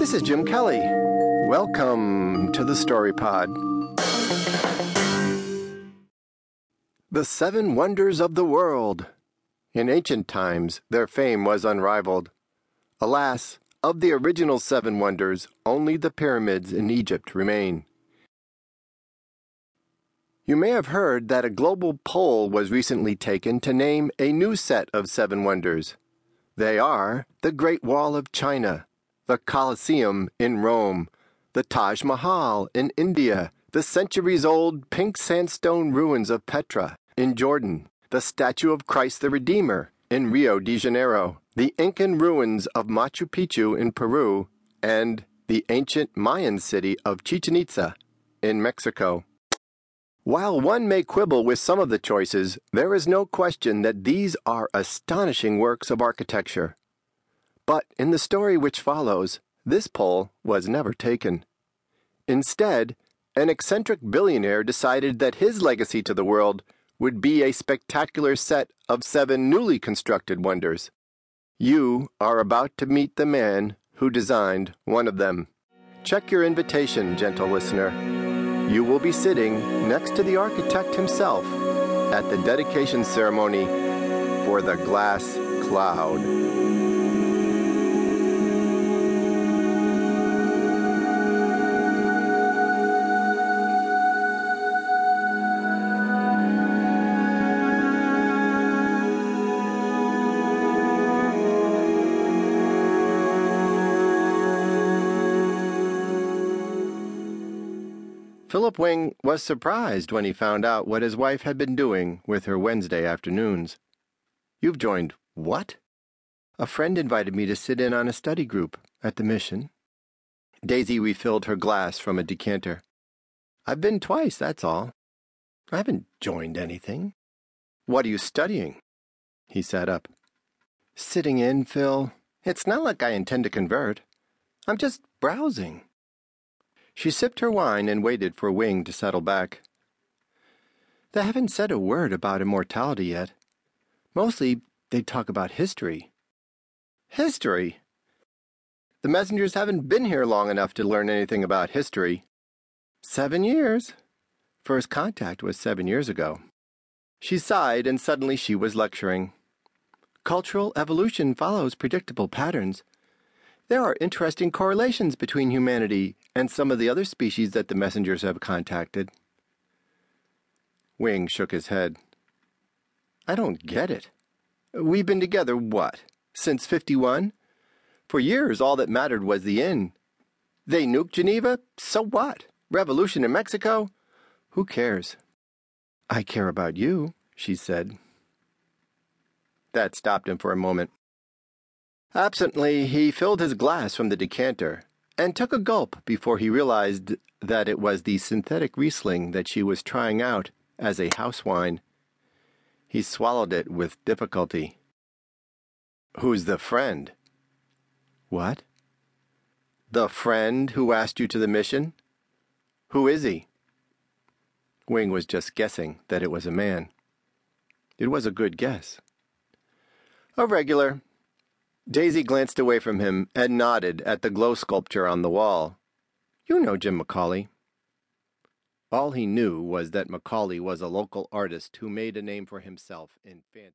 This is Jim Kelly. Welcome to the Story Pod. The Seven Wonders of the World. In ancient times, their fame was unrivaled. Alas, of the original seven wonders, only the pyramids in Egypt remain. You may have heard that a global poll was recently taken to name a new set of seven wonders. They are the Great Wall of China, the Colosseum in Rome, the Taj Mahal in India, the centuries old pink sandstone ruins of Petra in Jordan, the statue of Christ the Redeemer in Rio de Janeiro, the Incan ruins of Machu Picchu in Peru, and the ancient Mayan city of Chichen Itza in Mexico. While one may quibble with some of the choices, there is no question that these are astonishing works of architecture. But in the story which follows, this poll was never taken. Instead, an eccentric billionaire decided that his legacy to the world would be a spectacular set of seven newly constructed wonders. You are about to meet the man who designed one of them. Check your invitation, gentle listener you will be sitting next to the architect himself at the dedication ceremony for the glass cloud. Philip Wing was surprised when he found out what his wife had been doing with her Wednesday afternoons. You've joined what? A friend invited me to sit in on a study group at the mission. Daisy refilled her glass from a decanter. I've been twice, that's all. I haven't joined anything. What are you studying? He sat up. Sitting in, Phil. It's not like I intend to convert. I'm just browsing. She sipped her wine and waited for Wing to settle back. They haven't said a word about immortality yet. Mostly, they talk about history. History? The messengers haven't been here long enough to learn anything about history. Seven years. First contact was seven years ago. She sighed, and suddenly she was lecturing. Cultural evolution follows predictable patterns. There are interesting correlations between humanity and some of the other species that the messengers have contacted. Wing shook his head. I don't get it. We've been together, what, since 51? For years, all that mattered was the inn. They nuked Geneva? So what? Revolution in Mexico? Who cares? I care about you, she said. That stopped him for a moment. Absently, he filled his glass from the decanter and took a gulp before he realized that it was the synthetic Riesling that she was trying out as a house wine. He swallowed it with difficulty. Who's the friend? What? The friend who asked you to the mission? Who is he? Wing was just guessing that it was a man. It was a good guess. A regular, Daisy glanced away from him and nodded at the glow sculpture on the wall. You know Jim McCauley. All he knew was that McCauley was a local artist who made a name for himself in fancy.